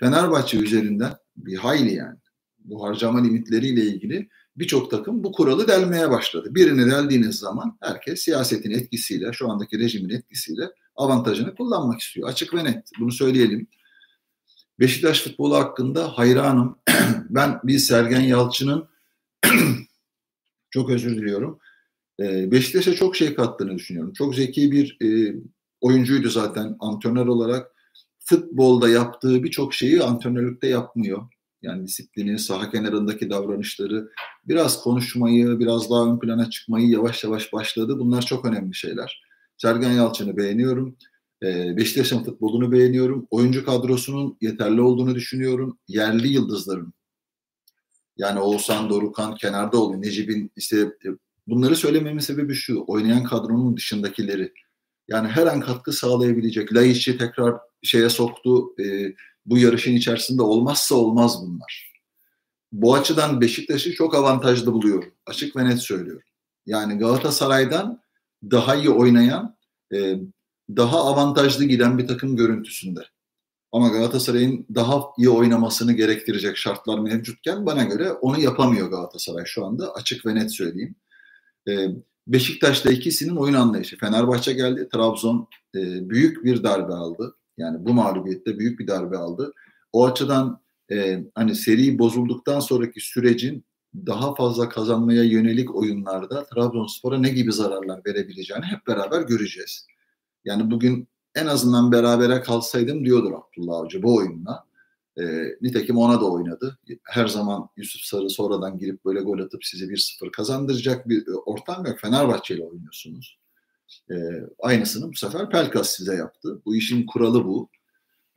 Fenerbahçe üzerinden bir hayli yani bu harcama limitleriyle ilgili birçok takım bu kuralı delmeye başladı. Birini deldiğiniz zaman herkes siyasetin etkisiyle, şu andaki rejimin etkisiyle avantajını kullanmak istiyor. Açık ve net. Bunu söyleyelim. Beşiktaş futbolu hakkında hayranım. <clears throat> ben bir Sergen Yalçın'ın <clears throat> çok özür diliyorum. E, Beşiktaş'a çok şey kattığını düşünüyorum. Çok zeki bir e, oyuncuydu zaten antrenör olarak. Futbolda yaptığı birçok şeyi antrenörlükte yapmıyor. Yani disiplini, saha kenarındaki davranışları, biraz konuşmayı, biraz daha ön plana çıkmayı yavaş yavaş başladı. Bunlar çok önemli şeyler. Sergen Yalçın'ı beğeniyorum. Ee, Beşiktaş'ın futbolunu beğeniyorum. Oyuncu kadrosunun yeterli olduğunu düşünüyorum. Yerli yıldızların yani Oğuzhan, Dorukan kenarda oluyor. Necip'in işte e, bunları söylememin sebebi şu. Oynayan kadronun dışındakileri. Yani her an katkı sağlayabilecek. Laiç'i tekrar şeye soktu. E, bu yarışın içerisinde olmazsa olmaz bunlar. Bu açıdan Beşiktaş'ı çok avantajlı buluyorum. Açık ve net söylüyorum. Yani Galatasaray'dan daha iyi oynayan, e, daha avantajlı giden bir takım görüntüsünde. Ama Galatasaray'ın daha iyi oynamasını gerektirecek şartlar mevcutken bana göre onu yapamıyor Galatasaray şu anda. Açık ve net söyleyeyim. Ee, Beşiktaş'ta ikisinin oyun anlayışı. Fenerbahçe geldi. Trabzon e, büyük bir darbe aldı. Yani bu mağlubiyette büyük bir darbe aldı. O açıdan e, hani seri bozulduktan sonraki sürecin daha fazla kazanmaya yönelik oyunlarda Trabzonspor'a ne gibi zararlar verebileceğini hep beraber göreceğiz. Yani bugün en azından berabere kalsaydım diyordur Abdullah Avcı bu oyunla. E, nitekim ona da oynadı. Her zaman Yusuf Sarı sonradan girip böyle gol atıp sizi 1-0 kazandıracak bir ortam yok. Fenerbahçe ile oynuyorsunuz. E, aynısını bu sefer Pelkas size yaptı. Bu işin kuralı bu.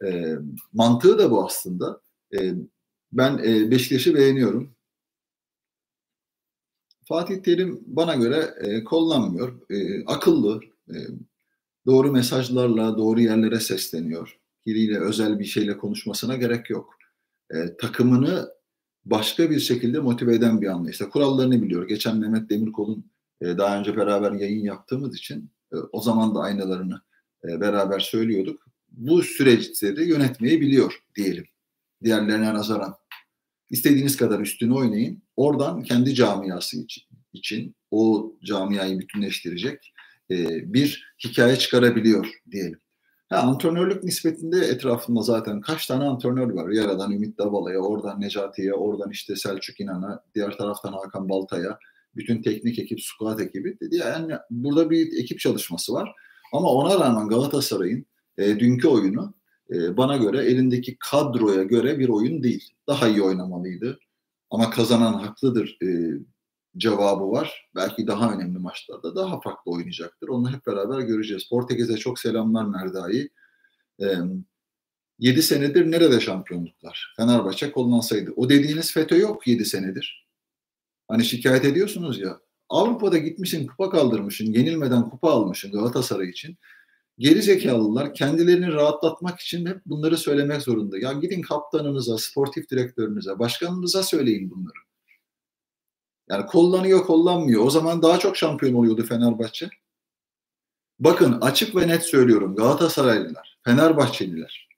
E, mantığı da bu aslında. E, ben e, Beşiktaş'ı beğeniyorum. Fatih Terim bana göre e, kullanmıyor. E, akıllı, e, doğru mesajlarla doğru yerlere sesleniyor. Biriyle özel bir şeyle konuşmasına gerek yok. E, takımını başka bir şekilde motive eden bir anlayışta. Kurallarını biliyor. Geçen Mehmet Demirkol'un e, daha önce beraber yayın yaptığımız için e, o zaman da aynalarını e, beraber söylüyorduk. Bu süreçleri yönetmeyi biliyor diyelim. Diğerlerine nazaran. İstediğiniz kadar üstüne oynayın. Oradan kendi camiası için, için o camiayı bütünleştirecek e, bir hikaye çıkarabiliyor diyelim. Ha, antrenörlük nispetinde etrafında zaten kaç tane antrenör var? Yaradan Ümit Davala'ya, oradan Necati'ye, oradan işte Selçuk İnan'a, diğer taraftan Hakan Balta'ya, bütün teknik ekip, squad ekibi dedi. Yani burada bir ekip çalışması var. Ama ona rağmen Galatasaray'ın e, dünkü oyunu e, bana göre elindeki kadroya göre bir oyun değil. Daha iyi oynamalıydı. Ama kazanan haklıdır e, cevabı var. Belki daha önemli maçlarda daha farklı oynayacaktır. Onu hep beraber göreceğiz. Portekiz'e çok selamlar Merda'yı. E, 7 senedir nerede şampiyonluklar? Fenerbahçe kollansaydı. O dediğiniz FETÖ yok 7 senedir. Hani şikayet ediyorsunuz ya. Avrupa'da gitmişsin kupa kaldırmışsın, yenilmeden kupa almışsın Galatasaray için. Geri zekalılar kendilerini rahatlatmak için hep bunları söylemek zorunda. Ya gidin kaptanınıza, sportif direktörünüze, başkanınıza söyleyin bunları. Yani kullanıyor, kullanmıyor. O zaman daha çok şampiyon oluyordu Fenerbahçe. Bakın açık ve net söylüyorum Galatasaraylılar, Fenerbahçeliler.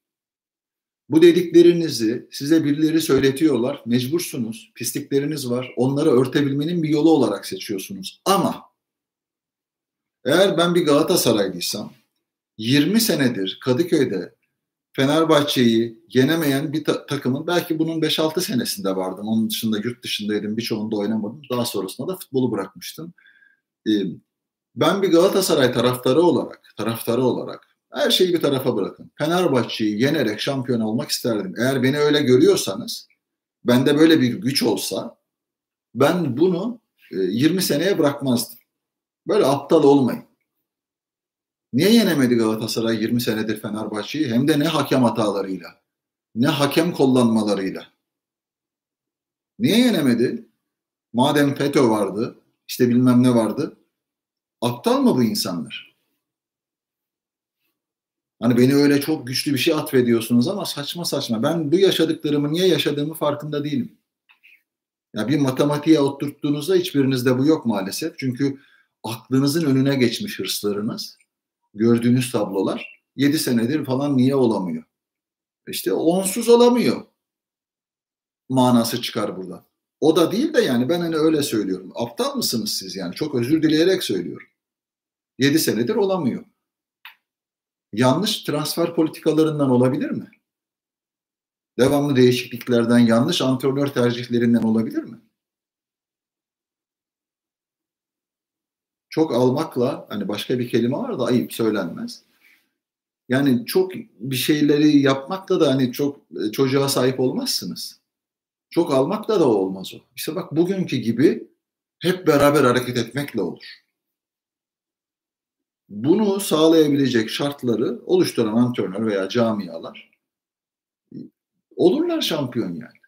Bu dediklerinizi size birileri söyletiyorlar. Mecbursunuz. Pislikleriniz var. Onları örtebilmenin bir yolu olarak seçiyorsunuz. Ama eğer ben bir Galatasaraylıysam 20 senedir Kadıköy'de Fenerbahçe'yi yenemeyen bir ta- takımın belki bunun 5-6 senesinde vardım. Onun dışında yurt dışındaydım. Birçoğunda oynamadım. Daha sonrasında da futbolu bırakmıştım. Ee, ben bir Galatasaray taraftarı olarak, taraftarı olarak her şeyi bir tarafa bırakın. Fenerbahçe'yi yenerek şampiyon olmak isterdim. Eğer beni öyle görüyorsanız, bende böyle bir güç olsa ben bunu 20 e, seneye bırakmazdım. Böyle aptal olmayın. Niye yenemedi Galatasaray 20 senedir Fenerbahçe'yi? Hem de ne hakem hatalarıyla, ne hakem kullanmalarıyla. Niye yenemedi? Madem FETÖ vardı, işte bilmem ne vardı. Aptal mı bu insanlar? Hani beni öyle çok güçlü bir şey atfediyorsunuz ama saçma saçma. Ben bu yaşadıklarımı niye yaşadığımı farkında değilim. Ya bir matematiğe oturttuğunuzda hiçbirinizde bu yok maalesef. Çünkü aklınızın önüne geçmiş hırslarınız gördüğünüz tablolar 7 senedir falan niye olamıyor? İşte onsuz olamıyor manası çıkar burada. O da değil de yani ben hani öyle söylüyorum. Aptal mısınız siz yani? Çok özür dileyerek söylüyorum. 7 senedir olamıyor. Yanlış transfer politikalarından olabilir mi? Devamlı değişikliklerden, yanlış antrenör tercihlerinden olabilir mi? Çok almakla hani başka bir kelime var da ayıp söylenmez. Yani çok bir şeyleri yapmakla da hani çok e, çocuğa sahip olmazsınız. Çok almakla da olmaz o. İşte bak bugünkü gibi hep beraber hareket etmekle olur. Bunu sağlayabilecek şartları oluşturan antrenör veya camialar olurlar şampiyon yani.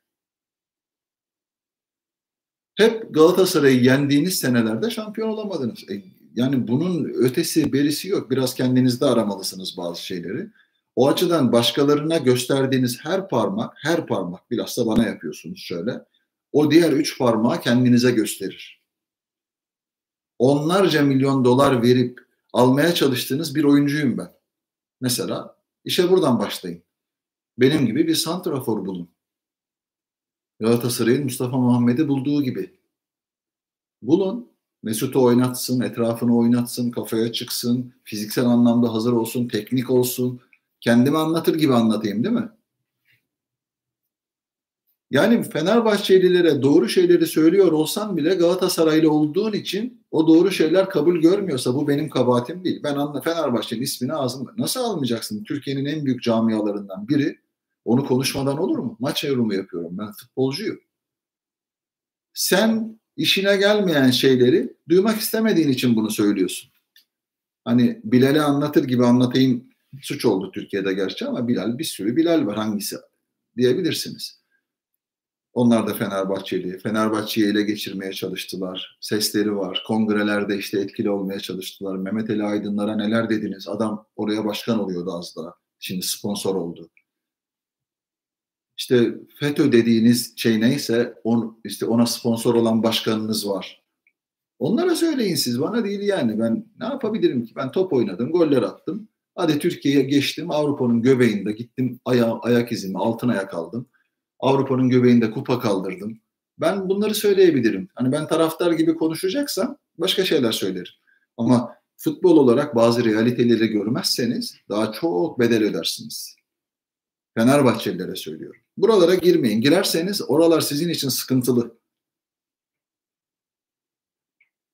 Hep Galatasaray'ı yendiğiniz senelerde şampiyon olamadınız. E, yani bunun ötesi berisi yok. Biraz kendinizde aramalısınız bazı şeyleri. O açıdan başkalarına gösterdiğiniz her parmak, her parmak bilhassa bana yapıyorsunuz şöyle. O diğer üç parmağı kendinize gösterir. Onlarca milyon dolar verip almaya çalıştığınız bir oyuncuyum ben. Mesela işe buradan başlayın. Benim gibi bir santrafor bulun. Galatasaray'ın Mustafa Muhammed'i bulduğu gibi. Bulun, Mesut'u oynatsın, etrafını oynatsın, kafaya çıksın, fiziksel anlamda hazır olsun, teknik olsun. Kendimi anlatır gibi anlatayım değil mi? Yani Fenerbahçelilere doğru şeyleri söylüyor olsan bile Galatasaraylı olduğun için o doğru şeyler kabul görmüyorsa bu benim kabahatim değil. Ben anla Fenerbahçe'nin ismini ağzımda. Nasıl almayacaksın? Türkiye'nin en büyük camialarından biri. Onu konuşmadan olur mu? Maç yorumu yapıyorum. Ben futbolcuyum. Sen işine gelmeyen şeyleri duymak istemediğin için bunu söylüyorsun. Hani Bilal'e anlatır gibi anlatayım suç oldu Türkiye'de gerçi ama Bilal bir sürü Bilal var hangisi diyebilirsiniz. Onlar da Fenerbahçeli. Fenerbahçe'yi ele geçirmeye çalıştılar. Sesleri var. Kongrelerde işte etkili olmaya çalıştılar. Mehmet Ali Aydınlara neler dediniz? Adam oraya başkan oluyordu az daha. Şimdi sponsor oldu. İşte FETÖ dediğiniz şey neyse on, işte ona sponsor olan başkanınız var. Onlara söyleyin siz bana değil yani. Ben ne yapabilirim ki? Ben top oynadım, goller attım. Hadi Türkiye'ye geçtim. Avrupa'nın göbeğinde gittim aya, ayak izimi altın ayak aldım. Avrupa'nın göbeğinde kupa kaldırdım. Ben bunları söyleyebilirim. Hani ben taraftar gibi konuşacaksam başka şeyler söylerim. Ama futbol olarak bazı realiteleri görmezseniz daha çok bedel ödersiniz. Fenerbahçelilere söylüyorum. Buralara girmeyin. Girerseniz oralar sizin için sıkıntılı.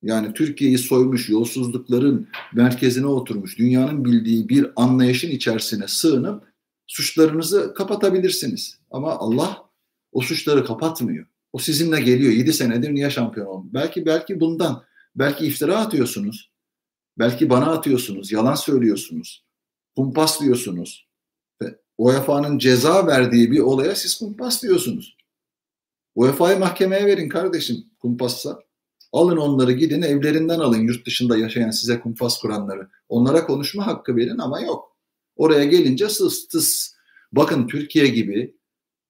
Yani Türkiye'yi soymuş, yolsuzlukların merkezine oturmuş, dünyanın bildiği bir anlayışın içerisine sığınıp suçlarınızı kapatabilirsiniz. Ama Allah o suçları kapatmıyor. O sizinle geliyor. 7 senedir niye şampiyon oldu? Belki belki bundan. Belki iftira atıyorsunuz. Belki bana atıyorsunuz. Yalan söylüyorsunuz. Kumpas diyorsunuz. UEFA'nın ceza verdiği bir olaya siz kumpas diyorsunuz. UEFA'yı mahkemeye verin kardeşim kumpassa. Alın onları gidin evlerinden alın yurt dışında yaşayan size kumpas kuranları. Onlara konuşma hakkı verin ama yok. Oraya gelince sıs tıs. Bakın Türkiye gibi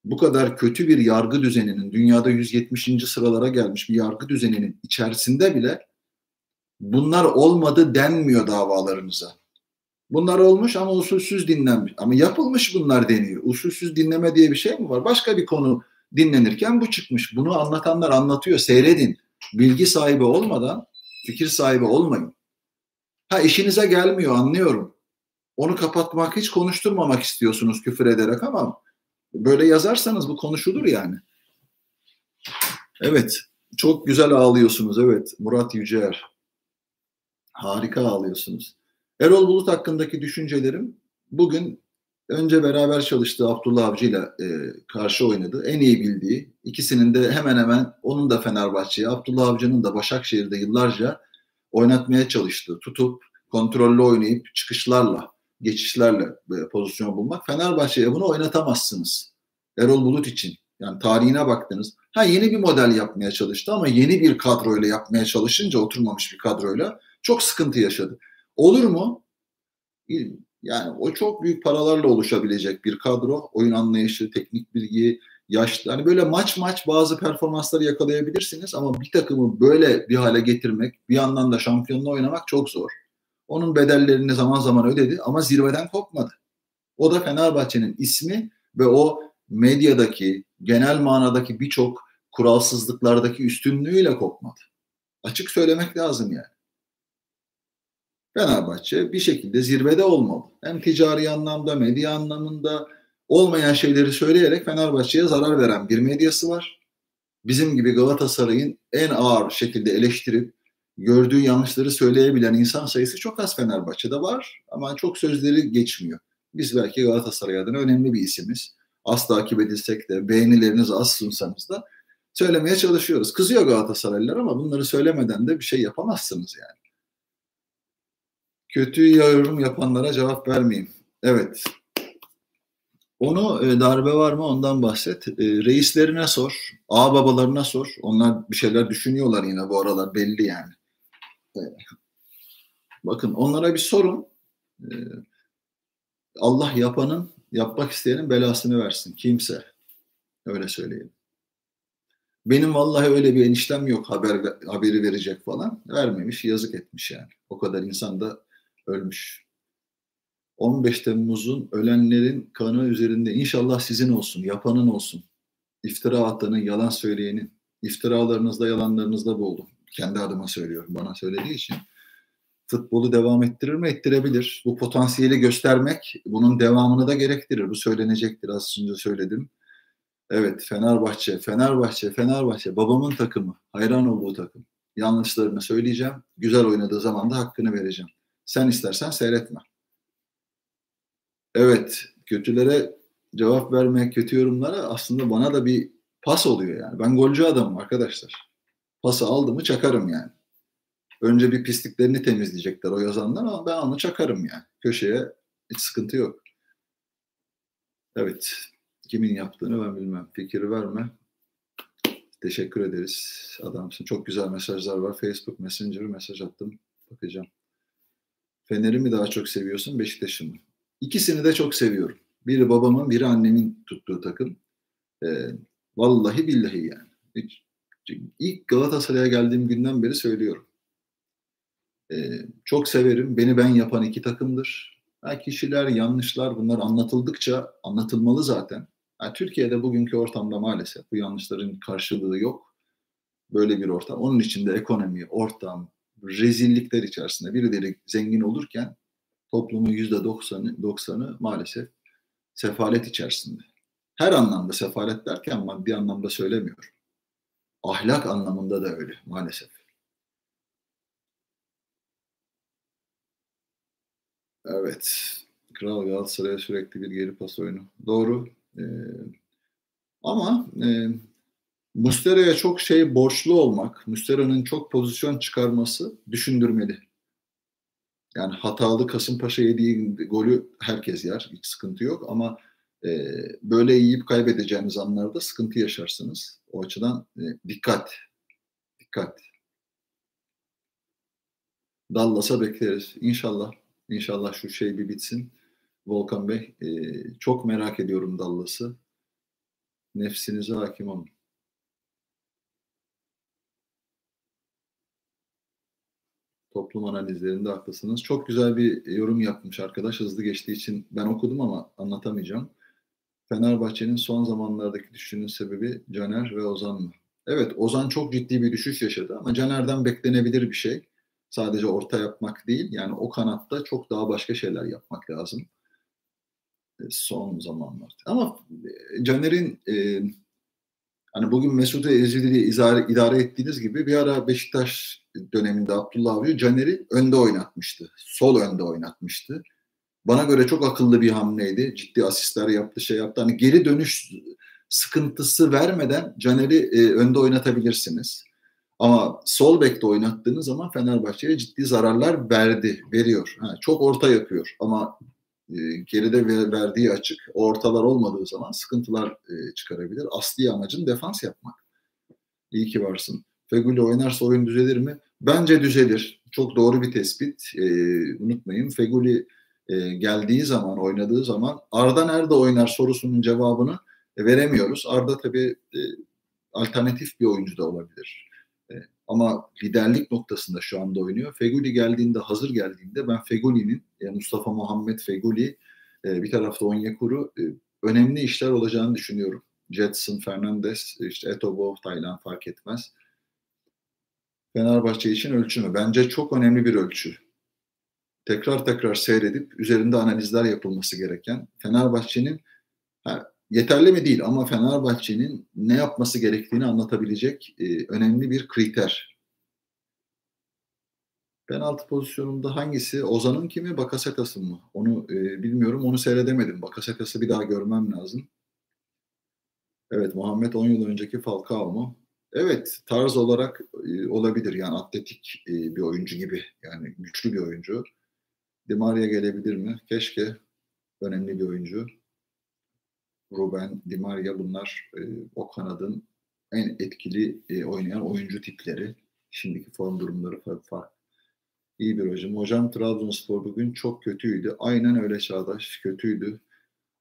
bu kadar kötü bir yargı düzeninin dünyada 170. sıralara gelmiş bir yargı düzeninin içerisinde bile bunlar olmadı denmiyor davalarınıza. Bunlar olmuş ama usulsüz dinlenmiş. Ama yapılmış bunlar deniyor. Usulsüz dinleme diye bir şey mi var? Başka bir konu dinlenirken bu çıkmış. Bunu anlatanlar anlatıyor. Seyredin. Bilgi sahibi olmadan fikir sahibi olmayın. Ha işinize gelmiyor anlıyorum. Onu kapatmak, hiç konuşturmamak istiyorsunuz küfür ederek ama böyle yazarsanız bu konuşulur yani. Evet. Çok güzel ağlıyorsunuz. Evet. Murat Yüceer. Harika ağlıyorsunuz. Erol Bulut hakkındaki düşüncelerim bugün önce beraber çalıştığı Abdullah Avcı ile e, karşı oynadı. En iyi bildiği. ikisinin de hemen hemen onun da Fenerbahçe'ye, Abdullah Avcı'nın da Başakşehir'de yıllarca oynatmaya çalıştığı, tutup kontrollü oynayıp çıkışlarla, geçişlerle e, pozisyon bulmak. Fenerbahçe'ye bunu oynatamazsınız. Erol Bulut için. Yani tarihine baktınız. Ha yeni bir model yapmaya çalıştı ama yeni bir kadroyla yapmaya çalışınca oturmamış bir kadroyla çok sıkıntı yaşadı. Olur mu? Yani o çok büyük paralarla oluşabilecek bir kadro. Oyun anlayışı, teknik bilgi, yaşlı. Hani böyle maç maç bazı performansları yakalayabilirsiniz ama bir takımı böyle bir hale getirmek, bir yandan da şampiyonla oynamak çok zor. Onun bedellerini zaman zaman ödedi ama zirveden kopmadı. O da Fenerbahçe'nin ismi ve o medyadaki, genel manadaki birçok kuralsızlıklardaki üstünlüğüyle kopmadı. Açık söylemek lazım yani. Fenerbahçe bir şekilde zirvede olmalı. Hem ticari anlamda, medya anlamında olmayan şeyleri söyleyerek Fenerbahçe'ye zarar veren bir medyası var. Bizim gibi Galatasaray'ın en ağır şekilde eleştirip gördüğü yanlışları söyleyebilen insan sayısı çok az Fenerbahçe'de var ama çok sözleri geçmiyor. Biz belki Galatasaray adına önemli bir isimiz. Az takip edilsek de beğenilerinizi az sunsanız da söylemeye çalışıyoruz. Kızıyor Galatasaraylılar ama bunları söylemeden de bir şey yapamazsınız yani kötü yorum yapanlara cevap vermeyeyim. Evet. Onu e, darbe var mı ondan bahset. E, reislerine sor, ağ babalarına sor. Onlar bir şeyler düşünüyorlar yine bu aralar belli yani. E, bakın onlara bir sorun. Allah yapanın, yapmak isteyenin belasını versin. Kimse. Öyle söyleyeyim. Benim vallahi öyle bir eniştem yok haber haberi verecek falan. Vermemiş, yazık etmiş yani. O kadar insan da ölmüş. 15 Temmuz'un ölenlerin kanı üzerinde inşallah sizin olsun, yapanın olsun. İftira atanın, yalan söyleyenin. İftiralarınızda, yalanlarınızda buldum. Kendi adıma söylüyorum, bana söylediği için. Futbolu devam ettirir mi? Ettirebilir. Bu potansiyeli göstermek bunun devamını da gerektirir. Bu söylenecektir az önce söyledim. Evet Fenerbahçe, Fenerbahçe, Fenerbahçe. Babamın takımı. Hayran olduğu takım. Yanlışlarını söyleyeceğim. Güzel oynadığı zaman da hakkını vereceğim. Sen istersen seyretme. Evet, kötülere cevap vermek, kötü yorumlara aslında bana da bir pas oluyor yani. Ben golcü adamım arkadaşlar. Pası aldım mı çakarım yani. Önce bir pisliklerini temizleyecekler o yazanlar ama ben onu çakarım yani. Köşeye hiç sıkıntı yok. Evet. Kimin yaptığını ben bilmem. Fikri verme. Teşekkür ederiz. Adamsın. Çok güzel mesajlar var. Facebook Messenger'ı mesaj attım. Bakacağım. Fener'i mi daha çok seviyorsun Beşiktaş'ı mı? İkisini de çok seviyorum. Biri babamın, biri annemin tuttuğu takım. Ee, vallahi billahi yani. Hiç, ilk Galatasaray'a geldiğim günden beri söylüyorum. Ee, çok severim. Beni ben yapan iki takımdır. Ha, kişiler, yanlışlar bunlar anlatıldıkça anlatılmalı zaten. Yani Türkiye'de bugünkü ortamda maalesef bu yanlışların karşılığı yok. Böyle bir ortam. Onun içinde ekonomi, ortam, rezillikler içerisinde birileri zengin olurken toplumun yüzde doksanı, doksanı maalesef sefalet içerisinde. Her anlamda sefalet derken maddi anlamda söylemiyorum. Ahlak anlamında da öyle maalesef. Evet. Kral Galatasaray'a sürekli bir geri pas oyunu. Doğru. Ee, ama e, Mustera'ya çok şey borçlu olmak, Mustera'nın çok pozisyon çıkarması düşündürmeli. Yani hatalı Kasımpaşa yediği golü herkes yer. Hiç sıkıntı yok ama e, böyle yiyip kaybedeceğiniz anlarda sıkıntı yaşarsınız. O açıdan e, dikkat. Dikkat. Dallas'a bekleriz. İnşallah. İnşallah şu şey bir bitsin. Volkan Bey. E, çok merak ediyorum Dallas'ı. Nefsinize hakim olun. Toplum analizlerinde haklısınız. Çok güzel bir yorum yapmış arkadaş. Hızlı geçtiği için ben okudum ama anlatamayacağım. Fenerbahçe'nin son zamanlardaki düşüşünün sebebi Caner ve Ozan mı? Evet Ozan çok ciddi bir düşüş yaşadı ama Caner'den beklenebilir bir şey. Sadece orta yapmak değil yani o kanatta çok daha başka şeyler yapmak lazım. E, son zamanlarda. Ama e, Caner'in e, hani bugün Mesut Ezil'i idare, idare ettiğiniz gibi bir ara Beşiktaş döneminde Abdullah Avcı Caner'i önde oynatmıştı. Sol önde oynatmıştı. Bana göre çok akıllı bir hamleydi. Ciddi asistler yaptı, şey yaptı. Hani geri dönüş sıkıntısı vermeden Caner'i e, önde oynatabilirsiniz. Ama sol bekte oynattığınız zaman Fenerbahçe'ye ciddi zararlar verdi, veriyor. Ha, çok orta yapıyor ama geride verdiği açık. ortalar olmadığı zaman sıkıntılar e, çıkarabilir. Asli amacın defans yapmak. İyi ki varsın. Feguli oynarsa oyun düzelir mi? Bence düzelir. Çok doğru bir tespit. E, unutmayın. Feguli e, geldiği zaman, oynadığı zaman Arda nerede oynar sorusunun cevabını e, veremiyoruz. Arda tabii e, alternatif bir oyuncu da olabilir. E, ama liderlik noktasında şu anda oynuyor. Feguli geldiğinde, hazır geldiğinde ben Feguli'nin, e, Mustafa Muhammed Feguli, e, bir tarafta Onyekuru e, önemli işler olacağını düşünüyorum. Jetson, Fernandez, işte Etobo, Taylan fark etmez. Fenerbahçe için ölçü mü? Bence çok önemli bir ölçü tekrar tekrar seyredip üzerinde analizler yapılması gereken Fenerbahçe'nin yeterli mi değil ama Fenerbahçe'nin ne yapması gerektiğini anlatabilecek e, önemli bir kriter. Penaltı pozisyonunda hangisi? Ozan'ın kimi, Bakasetas'ın mı? Onu e, bilmiyorum, onu seyredemedim. Bakasetas'ı bir daha görmem lazım. Evet, Muhammed 10 yıl önceki Falcao mu? Evet, tarz olarak e, olabilir. Yani atletik e, bir oyuncu gibi. Yani güçlü bir oyuncu. Di Maria gelebilir mi? Keşke. Önemli bir oyuncu. Ruben, Di Maria bunlar e, o kanadın en etkili e, oynayan oyuncu tipleri. Şimdiki form durumları farklı. İyi bir hocam. Hocam Trabzonspor bugün çok kötüydü. Aynen öyle Çağdaş. Kötüydü.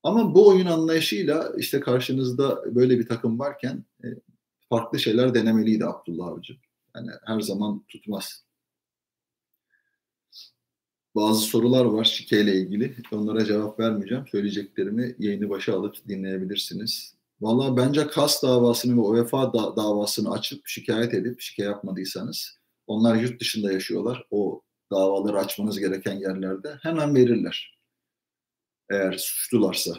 Ama bu oyun anlayışıyla işte karşınızda böyle bir takım varken e, farklı şeyler denemeliydi Abdullah Avcı. Yani her zaman tutmaz bazı sorular var Şike ile ilgili. Onlara cevap vermeyeceğim. Söyleyeceklerimi yayını başa alıp dinleyebilirsiniz. Valla bence KAS davasını ve UEFA da davasını açıp şikayet edip şikayet yapmadıysanız onlar yurt dışında yaşıyorlar. O davaları açmanız gereken yerlerde hemen verirler. Eğer suçlularsa.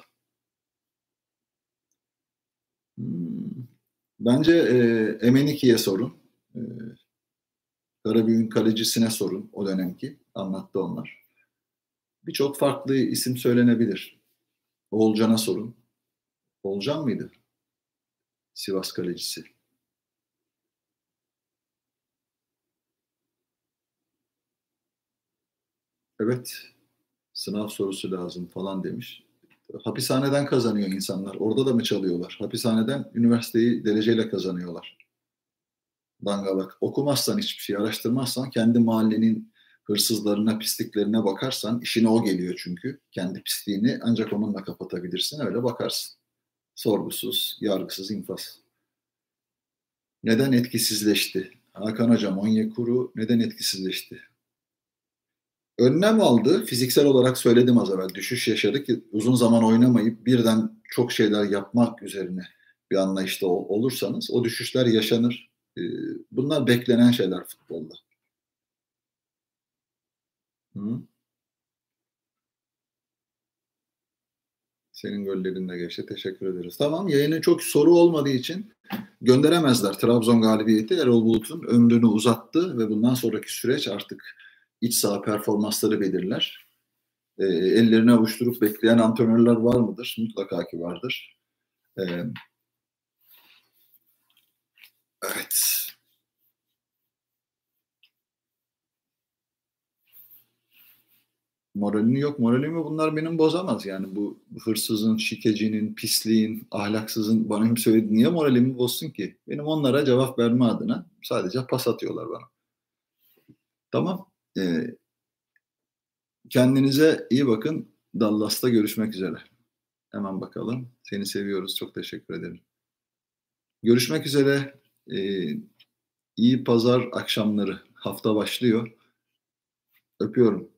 Hmm. Bence e, Emeniki'ye sorun. E, Karabüyük'ün kalecisine sorun o dönemki. Anlattı onlar. Birçok farklı isim söylenebilir. Oğulcan'a sorun. Oğulcan mıydı? Sivas kalecisi. Evet, sınav sorusu lazım falan demiş. Hapishaneden kazanıyor insanlar. Orada da mı çalıyorlar? Hapishaneden üniversiteyi dereceyle kazanıyorlar. Dangalak. Okumazsan hiçbir şey, araştırmazsan kendi mahallenin hırsızlarına, pisliklerine bakarsan, işine o geliyor çünkü. Kendi pisliğini ancak onunla kapatabilirsin, öyle bakarsın. Sorgusuz, yargısız infaz. Neden etkisizleşti? Hakan Hocam, Onyekuru neden etkisizleşti? önlem aldı. Fiziksel olarak söyledim az evvel. Düşüş yaşadı ki uzun zaman oynamayıp birden çok şeyler yapmak üzerine bir anlayışta olursanız o düşüşler yaşanır. Ee, bunlar beklenen şeyler futbolda. Hı? Senin gollerin de geçti. Teşekkür ederiz. Tamam yayının çok soru olmadığı için gönderemezler. Trabzon galibiyeti Erol Bulut'un ömrünü uzattı ve bundan sonraki süreç artık iç saha performansları belirler. E, ellerini avuşturup bekleyen antrenörler var mıdır? Mutlaka ki vardır. E, evet. Moralini yok. Moralimi bunlar benim bozamaz. Yani bu hırsızın, şikecinin, pisliğin, ahlaksızın bana kim söyledi. Niye moralimi bozsun ki? Benim onlara cevap verme adına sadece pas atıyorlar bana. Tamam. E, kendinize iyi bakın. Dallas'ta görüşmek üzere. Hemen bakalım. Seni seviyoruz. Çok teşekkür ederim. Görüşmek üzere. Ee, iyi pazar akşamları. Hafta başlıyor. Öpüyorum.